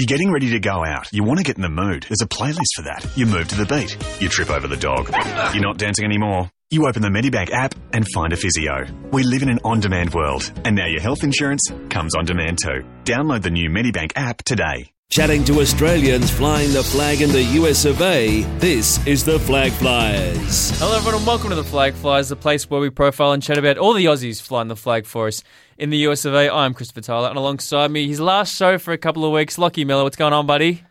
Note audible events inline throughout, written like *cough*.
You're getting ready to go out. You want to get in the mood. There's a playlist for that. You move to the beat. You trip over the dog. You're not dancing anymore. You open the Medibank app and find a physio. We live in an on-demand world, and now your health insurance comes on demand too. Download the new Medibank app today. Chatting to Australians flying the flag in the US of A, this is the Flag Flyers. Hello, everyone, and welcome to the Flag Flyers, the place where we profile and chat about all the Aussies flying the flag for us in the US of A. I'm Christopher Tyler, and alongside me, his last show for a couple of weeks, Lachie Miller. What's going on, buddy?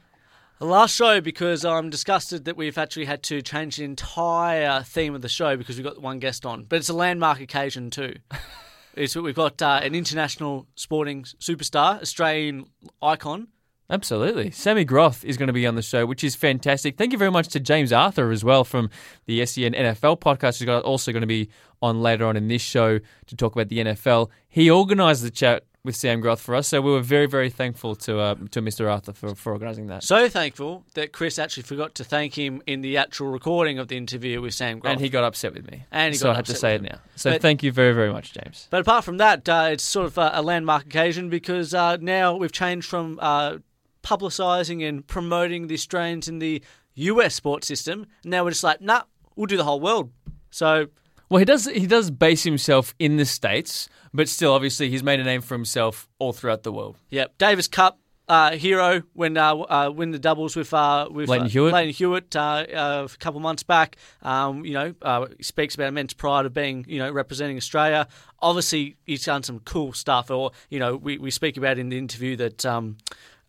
The last show because I'm disgusted that we've actually had to change the entire theme of the show because we've got one guest on. But it's a landmark occasion too. *laughs* it's, we've got uh, an international sporting superstar, Australian icon. Absolutely. Sammy Groth is going to be on the show, which is fantastic. Thank you very much to James Arthur as well from the SEN NFL podcast, who's also going to be on later on in this show to talk about the NFL. He organised the chat with Sam Groth for us. So we were very, very thankful to uh, to Mr. Arthur for, for organising that. So thankful that Chris actually forgot to thank him in the actual recording of the interview with Sam Groth. And he got upset with me. And he so I had to say it now. So But- thank you very, very much, James. But apart from that, uh, it's sort of a, a landmark occasion because uh, now we've changed from uh, publicising and promoting the Australians in the US sports system. Now we're just like, nah, we'll do the whole world. So Well, he does he does base himself in the states, but still, obviously, he's made a name for himself all throughout the world. Yep, Davis Cup uh, hero when uh, uh, win the doubles with uh, with Lleyton uh, Hewitt. Lleyton Hewitt uh, uh, a couple months back. Um, you know, uh, he speaks about immense pride of being you know representing Australia. Obviously, he's done some cool stuff. Or you know, we, we speak about in the interview that um,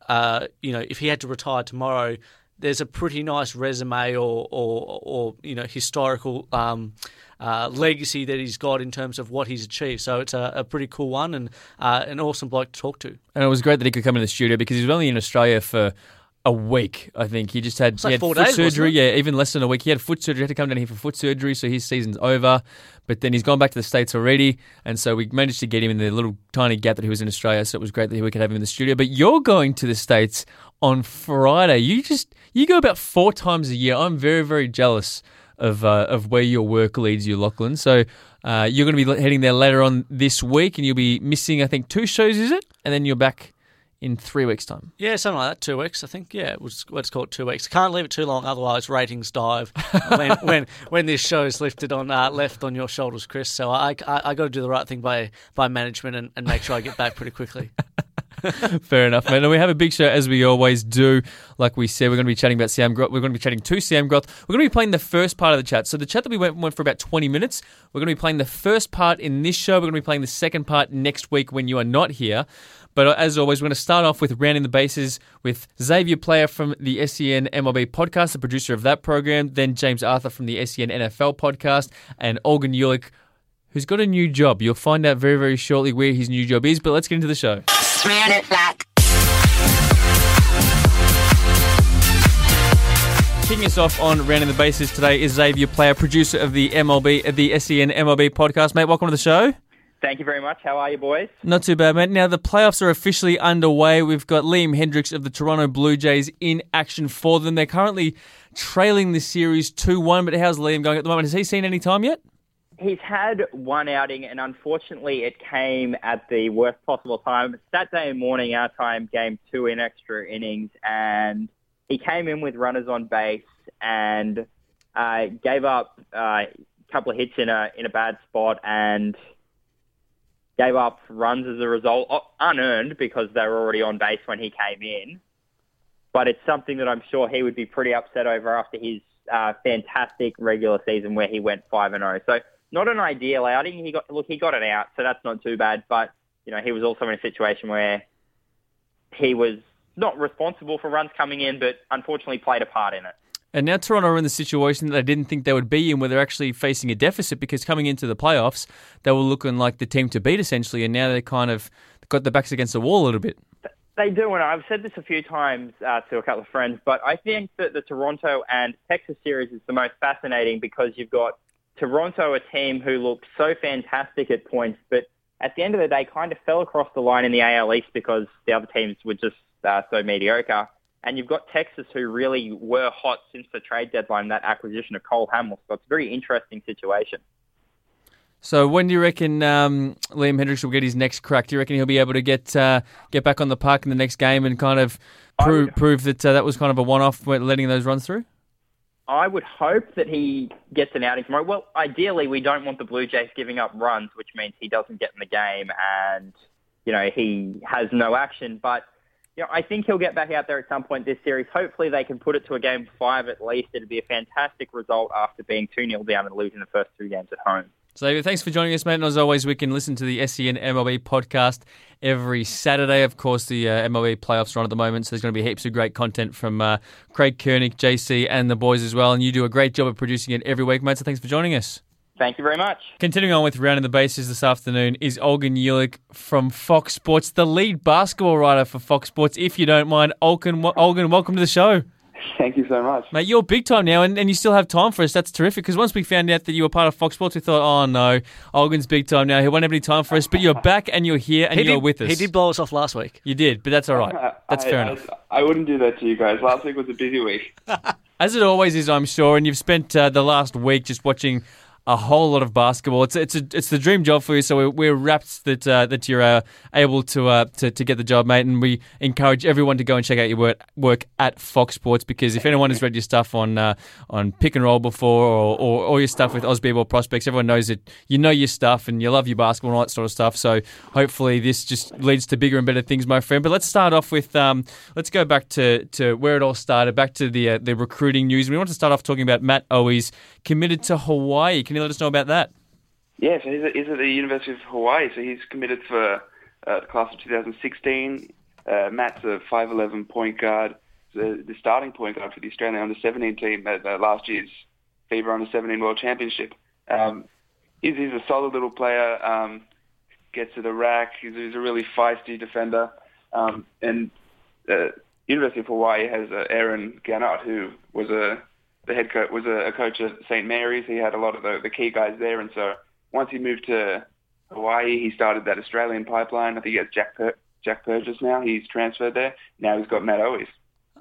uh, you know if he had to retire tomorrow. There's a pretty nice resume or, or, or you know historical um, uh, legacy that he's got in terms of what he's achieved. So it's a, a pretty cool one and uh, an awesome bloke to talk to. And it was great that he could come in the studio because he was only in Australia for a week, I think. He just had, he like had four foot days, surgery. Yeah, even less than a week. He had foot surgery. He had to come down here for foot surgery, so his season's over. But then he's gone back to the States already. And so we managed to get him in the little tiny gap that he was in Australia. So it was great that we could have him in the studio. But you're going to the States on Friday. You just, you go about four times a year. I'm very, very jealous of uh, of where your work leads you, Lachlan. So uh, you're going to be heading there later on this week, and you'll be missing, I think, two shows, is it? And then you're back in three weeks' time. Yeah, something like that. Two weeks, I think. Yeah, let's, let's call it two weeks. Can't leave it too long, otherwise ratings dive *laughs* when when when this show is lifted on uh, left on your shoulders, Chris. So I I, I got to do the right thing by by management and, and make sure I get back pretty quickly. *laughs* Fair enough, man. And we have a big show as we always do. Like we said, we're going to be chatting about Sam Groth. We're going to be chatting to Sam Groth. We're going to be playing the first part of the chat. So the chat that we went went for about twenty minutes. We're going to be playing the first part in this show. We're going to be playing the second part next week when you are not here. But as always, we're going to start off with rounding the bases with Xavier Player from the SEN MLB podcast, the producer of that program. Then James Arthur from the SEN NFL podcast, and Olgun Uluc, who's got a new job. You'll find out very, very shortly where his new job is. But let's get into the show. Ran it back. Kicking us off on rounding the bases today is Xavier Player, producer of the MLB, the SEN MLB podcast. Mate, welcome to the show. Thank you very much. How are you, boys? Not too bad, mate. Now the playoffs are officially underway. We've got Liam Hendriks of the Toronto Blue Jays in action for them. They're currently trailing the series two one. But how's Liam going at the moment? Has he seen any time yet? He's had one outing, and unfortunately, it came at the worst possible time. Saturday morning, our time, game two in extra innings, and he came in with runners on base and uh, gave up uh, a couple of hits in a in a bad spot and gave up runs as a result, uh, unearned because they were already on base when he came in. But it's something that I'm sure he would be pretty upset over after his uh, fantastic regular season where he went five and zero. So not an ideal outing. He got look, he got it out, so that's not too bad. But you know, he was also in a situation where he was not responsible for runs coming in, but unfortunately played a part in it. And now Toronto are in the situation that they didn't think they would be in, where they're actually facing a deficit because coming into the playoffs, they were looking like the team to beat essentially, and now they kind of got their backs against the wall a little bit. They do, and I've said this a few times uh, to a couple of friends, but I think that the Toronto and Texas series is the most fascinating because you've got Toronto, a team who looked so fantastic at points, but at the end of the day kind of fell across the line in the AL East because the other teams were just uh, so mediocre. And you've got Texas, who really were hot since the trade deadline, that acquisition of Cole Hamels. So it's a very interesting situation. So when do you reckon um, Liam Hendriks will get his next crack? Do you reckon he'll be able to get uh, get back on the park in the next game and kind of prove would- prove that uh, that was kind of a one off letting those runs through? I would hope that he gets an outing tomorrow. Well, ideally, we don't want the Blue Jays giving up runs, which means he doesn't get in the game and, you know, he has no action. But, you know, I think he'll get back out there at some point this series. Hopefully they can put it to a game five at least. It'd be a fantastic result after being 2-0 down and losing the first two games at home. So David, thanks for joining us, mate. And as always, we can listen to the SEN MLB podcast every Saturday. Of course, the uh, MLB playoffs are on at the moment, so there's going to be heaps of great content from uh, Craig Koenig, JC, and the boys as well. And you do a great job of producing it every week, mate. So thanks for joining us. Thank you very much. Continuing on with rounding the bases this afternoon is Olgun Uluc from Fox Sports, the lead basketball writer for Fox Sports. If you don't mind, Olgun, Olgun welcome to the show. Thank you so much. Mate, you're big time now, and, and you still have time for us. That's terrific. Because once we found out that you were part of Fox Sports, we thought, oh no, Olgun's big time now. He won't have any time for us. But you're back and you're here and He you're did, with us. he did blow us off last week. You did, but that's all right. That's I, fair I, enough. I wouldn't do that to you guys. Last week was a busy week. *laughs* As it always is, I'm sure. And you've spent uh, the last week just watching a whole lot of basketball. It's it's a, it's the dream job for you. So we're, we're rapt that uh, that you're uh, able to, uh, to to get the job, mate. And we encourage everyone to go and check out your work, work at Fox Sports because if anyone has read your stuff on uh, on pick and roll before or, or, or your stuff with Aussie Ball prospects, everyone knows that you know your stuff and you love your basketball and all that sort of stuff. So hopefully this just leads to bigger and better things, my friend. But let's start off with um, let's go back to, to where it all started, back to the uh, the recruiting news. We want to start off talking about Matt Owies committed to Hawaii. Can you let us know about that? Yeah, so he's at, he's at the University of Hawaii. So he's committed for uh, the class of 2016. Uh, Matt's a 5'11 point guard, the, the starting point guard for the Australian under 17 team at uh, last year's FIBA under 17 World Championship. Um, he's, he's a solid little player. Um, gets to the rack. He's, he's a really feisty defender. Um, and uh, University of Hawaii has uh, Eran Ganot, who was a the head coach was a, a coach at St Mary's. He had a lot of the, the key guys there, and so once he moved to Hawaii, he started that Australian pipeline. I think he has Jack Pur- Jack now. He's transferred there. Now he's got Matt Owies.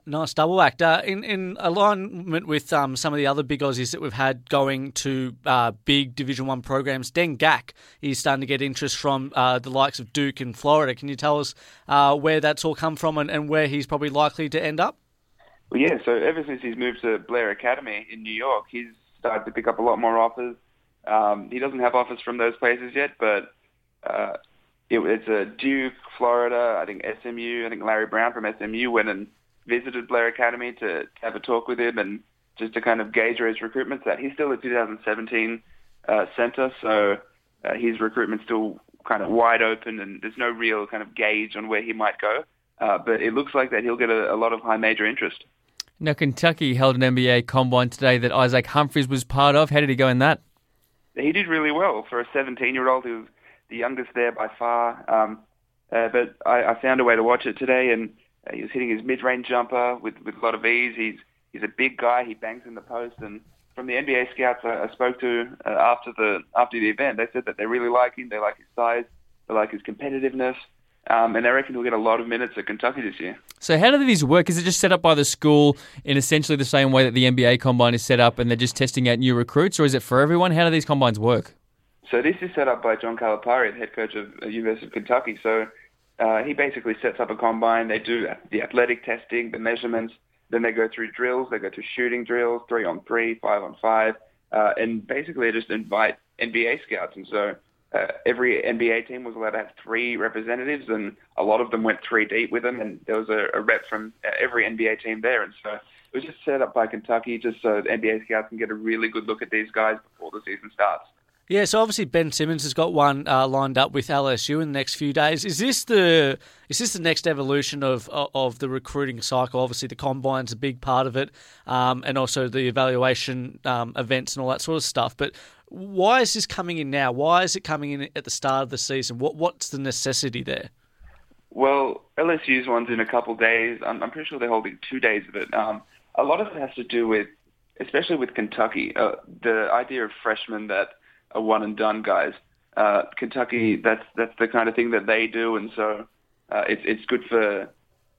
Nice double act. Uh, in in alignment with um, some of the other big Aussies that we've had going to uh, big Division One programs, Deng Gak is starting to get interest from uh, the likes of Duke and Florida. Can you tell us uh, where that's all come from and, and where he's probably likely to end up? Well, yeah. So ever since he's moved to Blair Academy in New York, he's started to pick up a lot more offers. Um, he doesn't have offers from those places yet, but uh, it, it's a Duke, Florida, I think SMU. I think Larry Brown from SMU went and visited Blair Academy to, to have a talk with him and just to kind of gauge where his recruitment's at. He's still a 2017 uh, center, so uh, his recruitment's still kind of wide open, and there's no real kind of gauge on where he might go. Uh, but it looks like that he'll get a, a lot of high major interest. Now, Kentucky held an NBA combine today that Isaac Humphries was part of. How did he go in that? He did really well for a 17-year-old. He was the youngest there by far. Um, uh, but I, I found a way to watch it today, and uh, he was hitting his mid-range jumper with, with a lot of ease. He's he's a big guy. He bangs in the post, and from the NBA scouts I, I spoke to uh, after the after the event, they said that they really like him. They like his size. They like his competitiveness. Um, and they reckon he'll get a lot of minutes at Kentucky this year. So, how do these work? Is it just set up by the school in essentially the same way that the NBA combine is set up and they're just testing out new recruits, or is it for everyone? How do these combines work? So, this is set up by John Calipari, the head coach of the University of Kentucky. So, uh, he basically sets up a combine. They do the athletic testing, the measurements. Then they go through drills. They go through shooting drills, three on three, five on five. Uh, and basically, they just invite NBA scouts. And so, uh, every NBA team was allowed to have three representatives, and a lot of them went three deep with them. And there was a, a rep from every NBA team there, and so it was just set up by Kentucky, just so the NBA scouts can get a really good look at these guys before the season starts. Yeah, so obviously Ben Simmons has got one uh, lined up with LSU in the next few days. Is this the is this the next evolution of of the recruiting cycle? Obviously, the combine's a big part of it, um, and also the evaluation um, events and all that sort of stuff. But why is this coming in now? Why is it coming in at the start of the season? What what's the necessity there? Well, LSU's one's in a couple days. I'm, I'm pretty sure they're holding two days of it. Um, a lot of it has to do with, especially with Kentucky, uh, the idea of freshmen that are one and done guys. Uh, Kentucky, that's that's the kind of thing that they do, and so uh, it's it's good for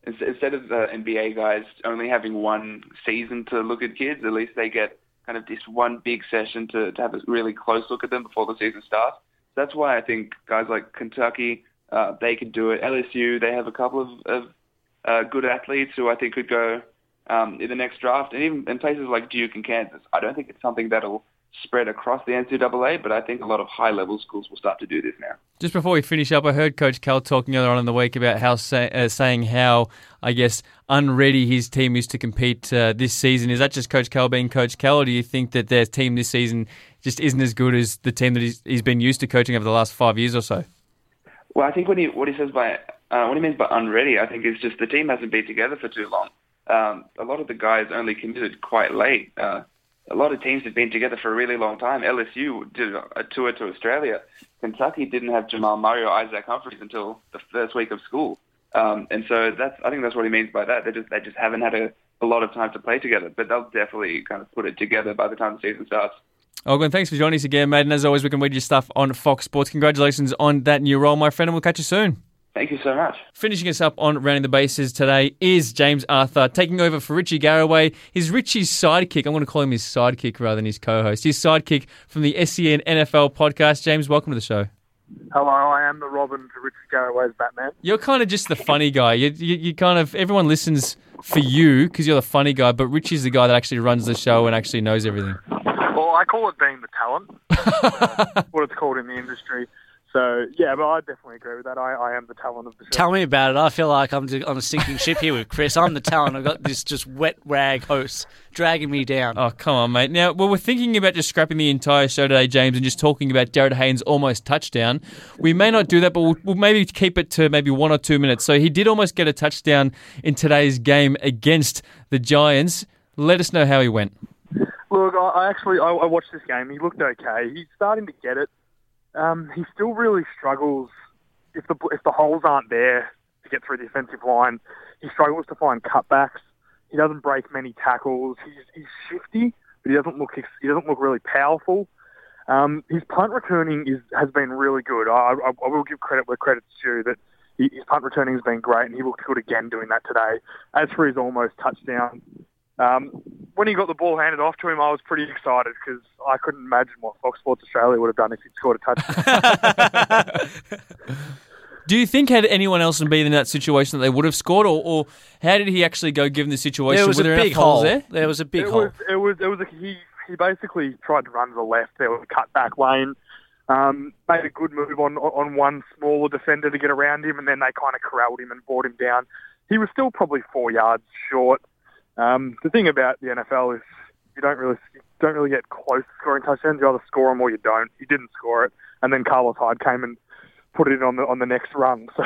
instead of the NBA guys only having one season to look at kids. At least they get kind of this one big session to, to have a really close look at them before the season starts. That's why I think guys like Kentucky, uh, they could do it. LSU, they have a couple of, of uh, good athletes who I think could go um, in the next draft, and even in places like Duke and Kansas. I don't think it's something that'll spread across the NCAA, but I think a lot of high-level schools will start to do this now. Just before we finish up, I heard Coach Cal talking earlier on in the week about how say, uh, saying how I guess unready his team is to compete uh, this season. Is that just Coach Cal being Coach Cal, or do you think that their team this season just isn't as good as the team that he's, he's been used to coaching over the last five years or so? Well, I think what he what he says by uh, what he means by unready, I think is just the team hasn't been together for too long. Um, a lot of the guys only committed quite late. Uh, a lot of teams have been together for a really long time. LSU did a tour to Australia. Kentucky didn't have Jamal Murray or Isaac Humphries until the first week of school. Um, and so that's I think that's what he means by that. They just they just haven't had a, a lot of time to play together, but they'll definitely kind of put it together by the time the season starts. Olgun, thanks for joining us again, mate. And as always, we can read your stuff on Fox Sports. Congratulations on that new role, my friend, and we'll catch you soon. Thank you so much. Finishing us up on Rounding the Bases today is James Arthur, taking over for Richie Garraway. He's Richie's sidekick. I'm going to call him his sidekick rather than his co host. His sidekick from the SEN NFL podcast. James, welcome to the show. Hello, I am the Robin to Richie Garraway's Batman. You're kind of just the funny guy. You, you, you kind of, everyone listens for you because you're the funny guy, but Richie's the guy that actually runs the show and actually knows everything. Well, I call it being the talent, uh, *laughs* what it's called in the industry. So yeah, but I definitely agree with that. I, I am the talent of the show. Tell me about it. I feel like I'm on a sinking ship here with Chris. I'm the talent. I've got this just wet rag host dragging me down. Oh, come on, mate. Now, well, we're thinking about just scrapping the entire show today, James, and just talking about Jarryd Hayne's almost touchdown. We may not do that, but we'll, we'll maybe keep it to maybe one or two minutes. So he did almost get a touchdown in today's game against the Giants. Let us know how he went. Look, I, I actually I, I watched this game. He looked okay. He's starting to get it. Um, he still really struggles if the if the holes aren't there to get through the offensive line. He struggles to find cutbacks. He doesn't break many tackles. He's, he's shifty, but he doesn't look he doesn't look really powerful. Um, his punt returning is has been really good. I, I, I will give credit where credit's due that his punt returning has been great, and he looked good again doing that today. As for his almost touchdown, um, when he got the ball handed off to him, I was pretty excited because I couldn't imagine what Fox Sports Australia would have done if he'd scored a touchdown. *laughs* Do you think had anyone else been in that situation that they would have scored, or, or how did he actually go given the situation? There was Were a there big hole. there? There was a big it hole. was it was it was a, he he basically tried to run to the left. There was a cutback lane. Um, made a good move on on one smaller defender to get around him, and then they kind of corralled him and brought him down. He was still probably four yards short. Um, the thing about the NFL is you don't really you don't really get close to scoring touchdowns. You either score them or you don't. He didn't score it, and then Carlos Hyde came and put it in on the on the next run. *laughs*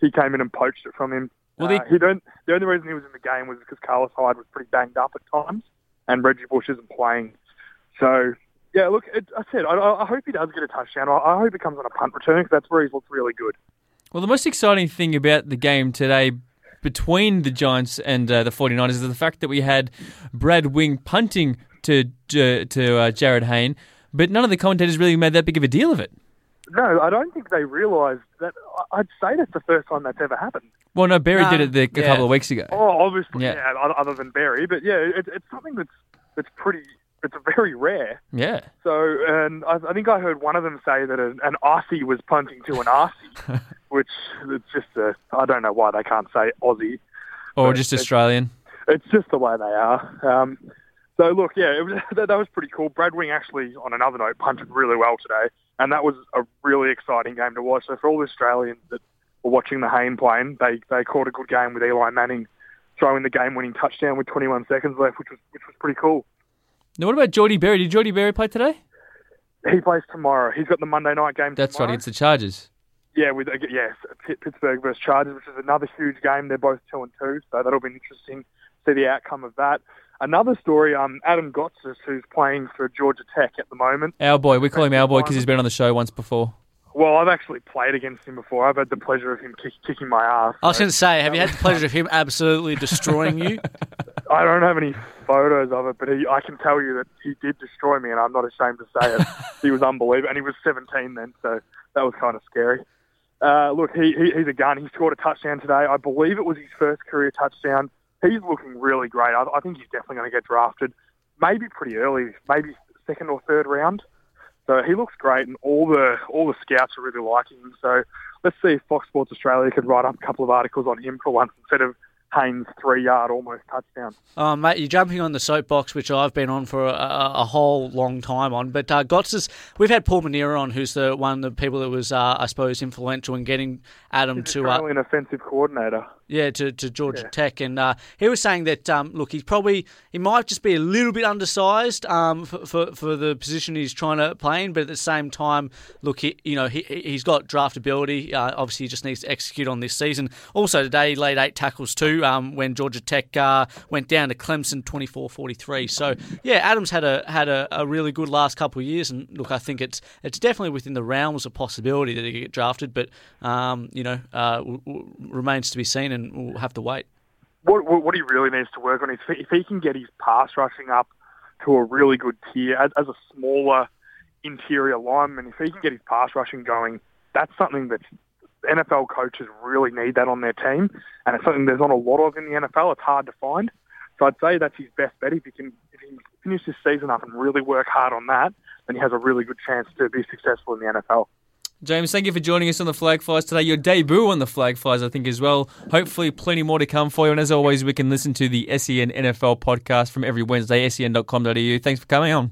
So he came in and poached it from him. Well, uh, he don't. The only reason he was in the game was because Carlos Hyde was pretty banged up at times, and Reggie Bush isn't playing. So yeah, look, it, I said I, I hope he does get a touchdown. I, I hope it comes on a punt return because that's where he's looked really good. Well, the most exciting thing about the game today between the Giants and uh, the 49ers is the fact that we had Brad Wing punting to uh, to uh, Jarryd Hayne, but none of the commentators really made that big of a deal of it. No, I don't think they realised that. I- I'd say that's the first time that's ever happened. Well, no, Berry No, did it the, a yeah. couple of weeks ago. Oh, obviously, Yeah. yeah. other- other than Berry, but yeah, it, it's something that's that's pretty. It's very rare. Yeah. So, and I, I think I heard one of them say that an, an Aussie was punting to an Aussie, *laughs* which it's just a. I don't know why they can't say Aussie. Or just it's- Australian. It's just the way they are. Um, so look, yeah, it was, *laughs* that, that was pretty cool. Brad Wing actually, on another note, punted really well today, and that was a really exciting game to watch. So for all the Australians that were watching the Hayne plane, they they caught a good game with Eli Manning throwing the game-winning touchdown with 21 seconds left, which was which was pretty cool. Now, what about Geordie Berry? Did Geordie Berry play today? He plays tomorrow. He's got the Monday night game. That's right, tomorrow. against the Chargers. Yeah, with yes, Pittsburgh versus Chargers, which is another huge game. They're both two and two, so that'll be interesting to see the outcome of that. Another story, um, Adam Gotsis, who's playing for Georgia Tech at the moment. Our boy. We call him our boy because he's been on the show once before. Well, I've actually played against him before. I've had the pleasure of him kick, kicking my ass. I was so going to say, have you had the *laughs* pleasure of him absolutely destroying you? *laughs* I don't have any photos of it, but he, I can tell you that he did destroy me, and I'm not ashamed to say it. *laughs* he was unbelievable, and he was 17 then, so that was kind of scary. Uh, look, he, he, he's a gun. He scored a touchdown today. I believe it was his first career touchdown. He's looking really great. I, I think he's definitely going to get drafted. maybe pretty early, maybe second or third round. So he looks great, and all the all the scouts are really liking him. So let's see if Fox Sports Australia could write up a couple of articles on him for once instead of Hayne's three-yard almost touchdown. Oh, mate, you're jumping on the soapbox, which I've been on for a, a whole long time on. But uh, Gotts we've had Paul Manera on, who's the one of the people that was, uh, I suppose, influential in getting Adam He's to. Uh, Australian offensive coordinator. Yeah, to, to Georgia Yeah. Tech, and uh, he was saying that um, look, he's probably he might just be a little bit undersized um, for, for for the position he's trying to play in, but at the same time, look, he you know he he's got draftability. Uh, obviously, he just needs to execute on this season. Also, today he laid eight tackles too um, when Georgia Tech uh, went down to Clemson 24-43. So yeah, Adams had a had a, a really good last couple of years, and look, I think it's it's definitely within the realms of possibility that he could get drafted, but um, you know uh, w- w- remains to be seen, and we'll have to wait. what, what he really needs to work on is if he can get his pass rushing up to a really good tier as, as a smaller interior lineman, if he can get his pass rushing going, that's something that NFL coaches really need that on their team, and it's something there's not a lot of in the NFL. It's hard to find. So I'd say that's his best bet. If he can, if he can finish this season up and really work hard on that, then he has a really good chance to be successful in the NFL. James, thank you for joining us on the Flag Flyers today. Your debut on the Flag Flyers, I think, as well. Hopefully, plenty more to come for you. And as always, we can listen to the SEN NFL podcast from every Wednesday, sen.com.au. Thanks for coming on.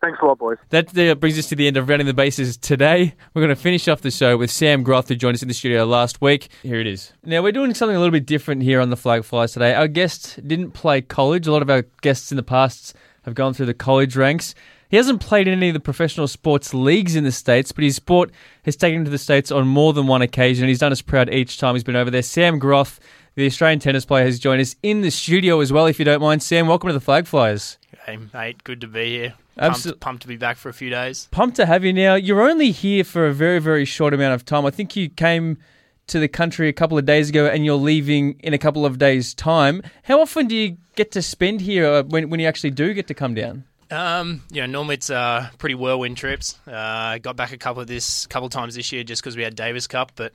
Thanks a lot, boys. That uh, brings us to the end of Rounding the Bases today. We're going to finish off the show with Sam Groth, who joined us in the studio last week. Here it is. Now, we're doing something a little bit different here on the Flag Flyers today. Our guest didn't play college. A lot of our guests in the past have gone through the college ranks. He hasn't played in any of the professional sports leagues in the States, but his sport has taken him to the States on more than one occasion. and He's done us proud each time he's been over there. Sam Groth, the Australian tennis player, has joined us in the studio as well, if you don't mind. Sam, welcome to the Flag Flyers. Hey, mate, good to be here. Absol- Pumped, pumped to be back for a few days. Pumped to have you now. You're only here for a very, very short amount of time. I think you came to the country a couple of days ago and you're leaving in a couple of days' time. How often do you get to spend here uh, when, when you actually do get to come down? Um, you know, normally it's uh, pretty whirlwind trips. Uh, I got back a couple of this, couple times this year just because we had Davis Cup, but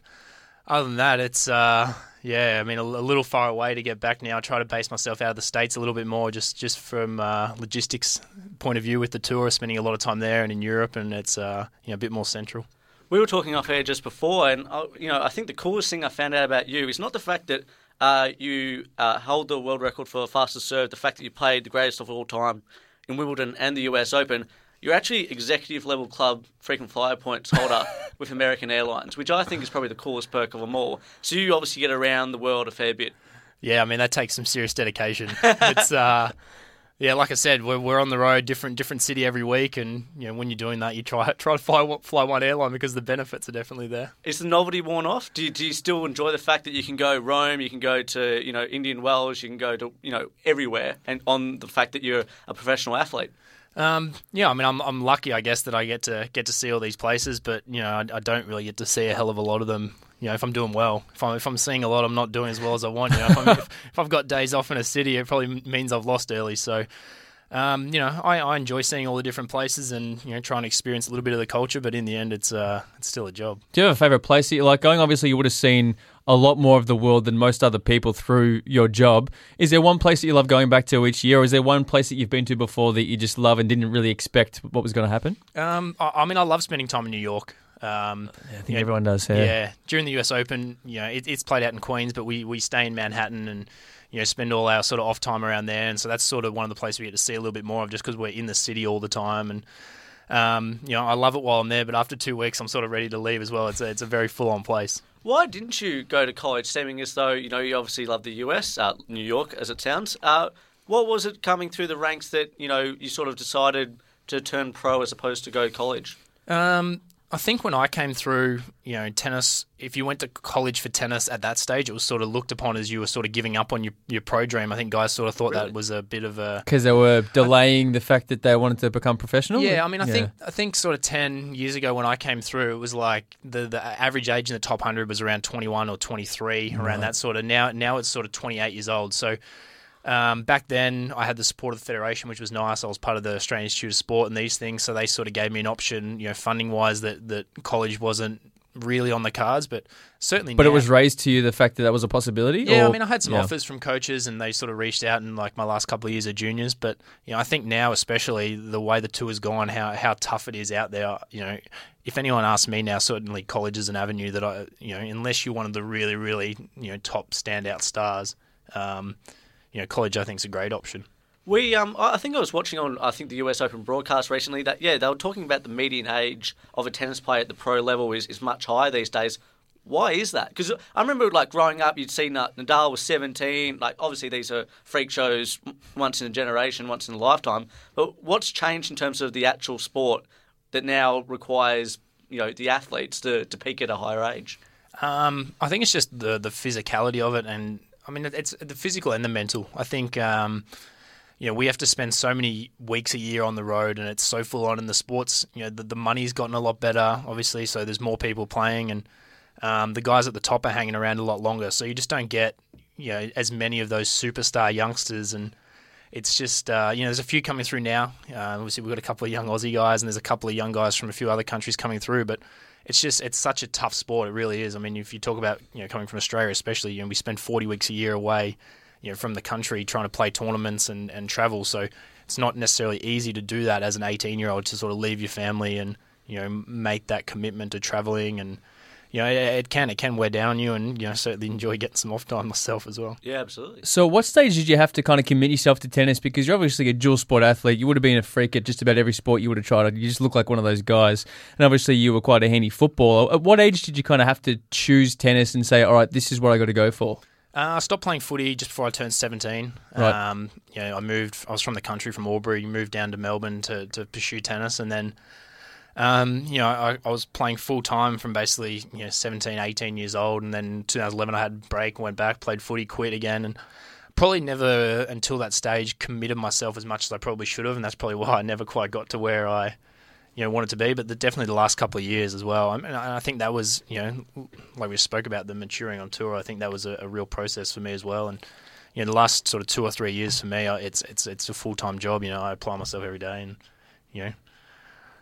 other than that, it's uh, yeah. I mean, a, a little far away to get back now. I try to base myself out of the states a little bit more, just just from uh, logistics point of view with the tour, spending a lot of time there and in Europe, and it's uh, you know a bit more central. We were talking off air just before, and uh, you know, I think the coolest thing I found out about you is not the fact that uh, you uh, hold the world record for fastest serve, the fact that you played the greatest of all time in Wimbledon and the US Open. You're actually executive level club frequent flyer points holder *laughs* with American Airlines, which I think is probably the coolest perk of them all. So you obviously get around the world a fair bit. Yeah, I mean that takes some serious dedication. *laughs* it's uh, yeah, like I said, we're, we're on the road, different different city every week, and you know when you're doing that, you try *laughs* try to fly fly one airline because the benefits are definitely there. Is the novelty worn off? Do you, do you still enjoy the fact that you can go Rome, you can go to you know Indian Wells, you can go to you know everywhere, and on the fact that you're a professional athlete? Um, yeah, I mean, I'm I'm lucky, I guess, that I get to get to see all these places, but you know, I, I don't really get to see a hell of a lot of them. You know, if I'm doing well, if I'm if I'm seeing a lot, I'm not doing as well as I want. You know, *laughs* if, if I've got days off in a city, it probably means I've lost early. So, um, you know, I, I enjoy seeing all the different places and you know trying to experience a little bit of the culture, but in the end, it's uh, it's still a job. Do you have a favourite place that you like going? Obviously, you would have seen a lot more of the world than most other people through your job. Is there one place that you love going back to each year, or is there one place that you've been to before that you just love and didn't really expect what was going to happen? Um, I, I mean, I love spending time in New York. Um, I think everyone does. Yeah. Yeah, during the US Open, you know, it, it's played out in Queens, but we, we stay in Manhattan and you know spend all our sort of off time around there, and so that's sort of one of the places we get to see a little bit more of, just because we're in the city all the time, and um, you know, I love it while I'm there, but after two weeks, I'm sort of ready to leave as well. It's a, it's a very full on place. Why didn't you go to college, seeming as though you know you obviously love the US, uh, New York, as it sounds? Uh, what was it coming through the ranks that you know you sort of decided to turn pro as opposed to go to college? Um, I think when I came through, you know, tennis, if you went to college for tennis at that stage, it was sort of looked upon as you were sort of giving up on your, your pro dream. I think guys sort of thought that was a bit of a Because they were delaying the fact that they wanted to become professional. Yeah, I mean, I Yeah. think I think sort of ten years ago when I came through, it was like the the average age in the top hundred was around twenty one or twenty three, around that sort of. Now now it's sort of twenty eight years old. So. Um, back then, I had the support of the federation, which was nice. I was part of the Australian Institute of Sport and these things, so they sort of gave me an option, you know, funding wise, that, that college wasn't really on the cards, but certainly. But now, it was raised to you the fact that that was a possibility. Yeah, or- I mean, I had some yeah. offers from coaches, and they sort of reached out in like my last couple of years of juniors. But you know, I think now, especially the way the tour's gone, how how tough it is out there. You know, if anyone asks me now, certainly college is an avenue that I, you know, unless you're one of the really, really, you know, top standout stars, um, you know, college I think is a great option. We, um, I think I was watching on, I think the US Open broadcast recently that yeah, they were talking about the median age of a tennis player at the pro level is, is much higher these days. Why is that? Because I remember like growing up, you'd see Na- Nadal was 17. Like obviously these are freak shows once in a generation, once in a lifetime. But what's changed in terms of the actual sport that now requires you know the athletes to, to peak at a higher age? Um, I think it's just the the physicality of it, and I mean it's the physical and the mental. I think um, you know we have to spend so many weeks a year on the road, and it's so full on in the sports. You know the, the money's gotten a lot better, obviously, so there's more people playing, and um, the guys at the top are hanging around a lot longer. So you just don't get you know as many of those superstar youngsters and. It's just uh, you know there's a few coming through now. Uh, obviously we've got a couple of young Aussie guys and there's a couple of young guys from a few other countries coming through. But it's just it's such a tough sport. It really is. I mean, if you talk about you know coming from Australia, especially, you know, we spend 40 weeks a year away, you know, from the country trying to play tournaments and, and travel. So it's not necessarily easy to do that as an 18 year old to sort of leave your family and you know make that commitment to traveling and you know it, it can it can wear down you and you know certainly enjoy getting some off time myself as well. Yeah, absolutely. So, what stage did you have to kind of commit yourself to tennis? Because you're obviously a dual sport athlete. You would have been a freak at just about every sport you would have tried. You just look like one of those guys. And obviously, you were quite a handy footballer. At what age did you kind of have to choose tennis and say, all right, this is what I got to go for? Uh, I stopped playing footy just before I turned 17. Right. Um, you know, I moved. I was from the country, from Albury. Moved down to Melbourne to, to pursue tennis, and then, um, you know, I, I was playing full time from basically you know 17, 18 years old, and then 2011 I had a break, went back, played footy, quit again, and probably never until that stage committed myself as much as I probably should have, and that's probably *laughs* why I never quite got to where I. You know, wanted to be, but the, definitely the last couple of years as well. I mean, I I think that was, you know, like we spoke about the maturing on tour. I think that was a, a real process for me as well. And you know, the last sort of two or three years for me, it's it's it's a full time job. You know, I apply myself every day, and you know,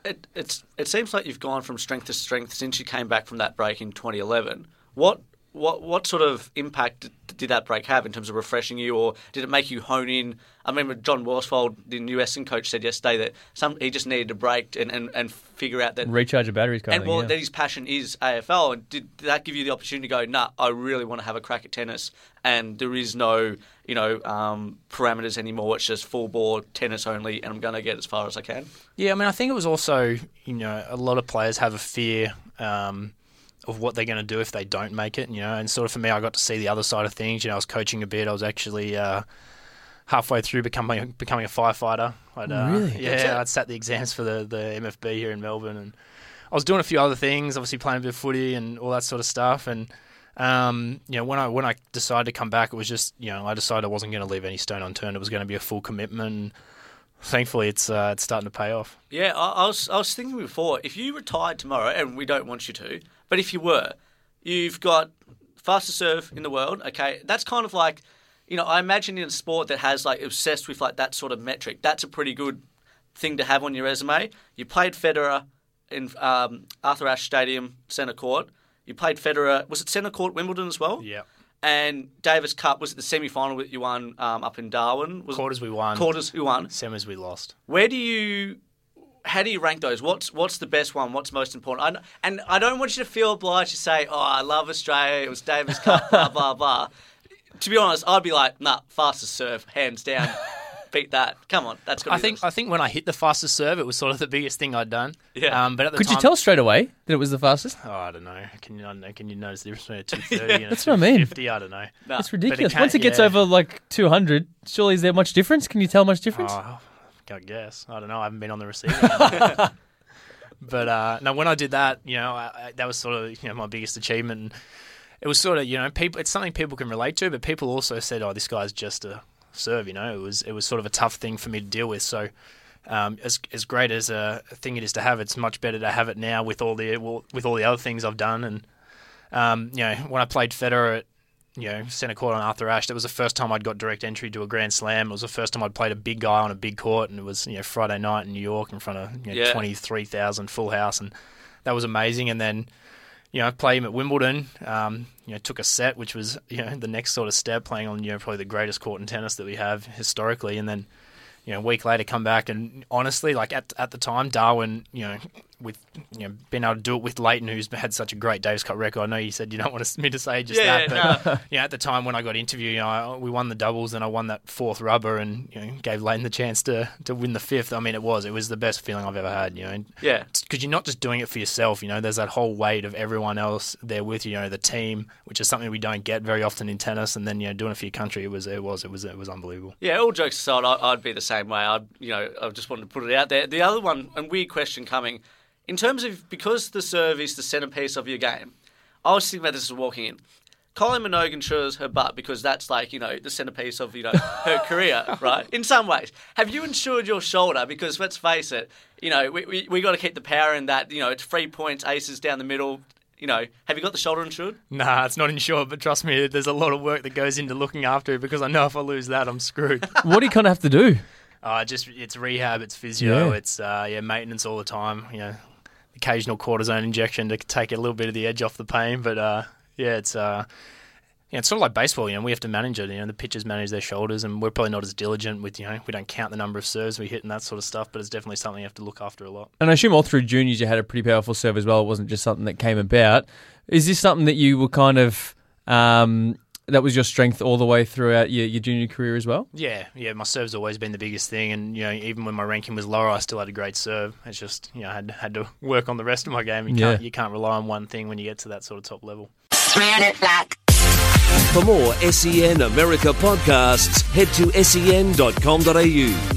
It, it's it seems like you've gone from strength to strength since you came back from that break in 2011. What what what sort of impact did- did that break have in terms of refreshing you, or did it make you hone in? I remember John Worsfold, the new Essendon coach, said yesterday that some he just needed a break and, and, and figure out that Recharge your batteries, kind and of. well, yeah. that his passion is AFL. And did, did that give you the opportunity to go, nah, I really want to have a crack at tennis, and there is no, you know, um, parameters anymore. It's just full board tennis only, and I'm going to get as far as I can. yeah. I mean, I think it was also, you know, a lot of players have a fear. Um, of what they're going to do if they don't make it, you know, and sort of for me, I got to see the other side of things. You know, I was coaching a bit. I was actually uh, halfway through becoming becoming a firefighter. I'd, uh, Really? Yeah, I'd sat the exams for the, the MFB here in Melbourne, and I was doing a few other things, obviously playing a bit of footy and all that sort of stuff. And um, you know, when I when I decided to come back, it was just you know I decided I wasn't going to leave any stone unturned. It was going to be a full commitment. Thankfully, it's uh, it's starting to pay off. Yeah, I, I was I was thinking before, if you retired tomorrow, and we don't want you to, but if you were, you've got fastest serve in the world. Okay, that's kind of like, you know, I imagine in a sport that has like obsessed with like that sort of metric, that's a pretty good thing to have on your resume. You played Federer in um, Arthur Ashe Stadium, Centre Court. You played Federer. Was it Centre Court, Wimbledon as well? Yeah. And Davis Cup was it the semi final that you won um, up in Darwin? Was Quarters we won. Quarters who won? Semis we lost. Where do you how do you rank those? What's what's the best one? What's most important? I, and I don't want you to feel obliged to say, "Oh, I love Australia. It was Davis Cup." blah *laughs* blah blah. To be honest, I'd be like, "Nah, fastest serve, hands down, *laughs* beat that." Come on, that's got. I think I think when I hit the fastest serve, it was sort of the biggest thing I'd done. Yeah. Um, but at the Could time, you tell straight away that it was the fastest? Oh, I don't know. Can you I don't know? Can you notice the difference between a *laughs* two thirty and a that's what I mean. 250? I don't know. It's ridiculous. can't- Once it gets yeah. over like 200, surely is there much difference? Can you tell much difference? Oh, I guess. I don't know. I haven't been on the receiving end. *laughs* but uh, no, when I did that, you know, I, I, that was sort of you know my biggest achievement. And it was sort of you know people. It's something people can relate to, but people also said, "Oh, this guy's just a serve." You know, it was it was sort of a tough thing for me to deal with. So. Um, as as great as a thing it is to have, it's much better to have it now with all the well, with all the other things I've done. And um, you know, when I played Federer at you know centre court on Arthur Ashe, that was the first time I'd got direct entry to a Grand Slam. It was the first time I'd played a big guy on a big court, and it was you know Friday night in New York in front of you know, Yeah. twenty three thousand full house, and that was amazing. And then you know, play him at Wimbledon. Um, you know, took a set, which was you know the next sort of step, playing on you know probably the greatest court in tennis that we have historically, and then you know, a week later come back and honestly, like at at the time, Darwin, you know, with you know being able to do it with Lleyton, who's had such a great Davis Cup record. I know you said you don't want *laughs* me to say just Yeah, that, but *laughs* you know, at the time when I got interviewed, you know, I, we won the doubles and I won that fourth rubber and you know gave Lleyton the chance to to win the fifth. I mean, it was it was the best feeling I've ever had. You know, Yeah. because you're not just doing it for yourself. You know, there's that whole weight of everyone else there with you. You know, the team, which is something we don't get very often in tennis, and then you know doing it for your country, it was it was it was it was unbelievable. Yeah, all jokes aside, I, I'd be the same way. I'd, you know, I just wanted to put it out there. The other one, and weird question coming, in terms of because the serve is the centerpiece of your game. I was thinking about this as walking in. Colin Minogue insures her butt because that's like you know the centerpiece of you know her *laughs* career, right? In some ways, have you insured your shoulder? Because let's face it, you know we we, we got to keep the power in that. You know, it's three points, aces down the middle. You know, have you got the shoulder insured? Nah, it's not insured, but trust me, there's a lot of work that goes into looking after it because I know if I lose that, I'm screwed. *laughs* What do you kind of have to do? uh, just it's rehab, it's physio, Yeah. it's uh, yeah maintenance all the time. You know, occasional cortisone injection to take a little bit of the edge off the pain, but uh, yeah, it's uh, yeah, it's sort of like baseball. You know, we have to manage it. You know, the pitchers manage their shoulders, and we're probably not as diligent with you know we don't count the number of serves we hit and that sort of stuff. But it's definitely something you have to look after a lot. And I assume all through juniors you had a pretty powerful serve as well. It wasn't just something that came about. Is this something that you were kind of um, that was your strength all the way throughout your, your junior career as well? Yeah, yeah, my serve's always been the biggest thing, and you know, even when my ranking was lower, I still had a great serve. It's just you know, I had had to *laughs* work on the rest of my game. You can't Yeah. you can't rely on one thing when you get to that sort of top level. For more SEN America podcasts, head to sen.com.au.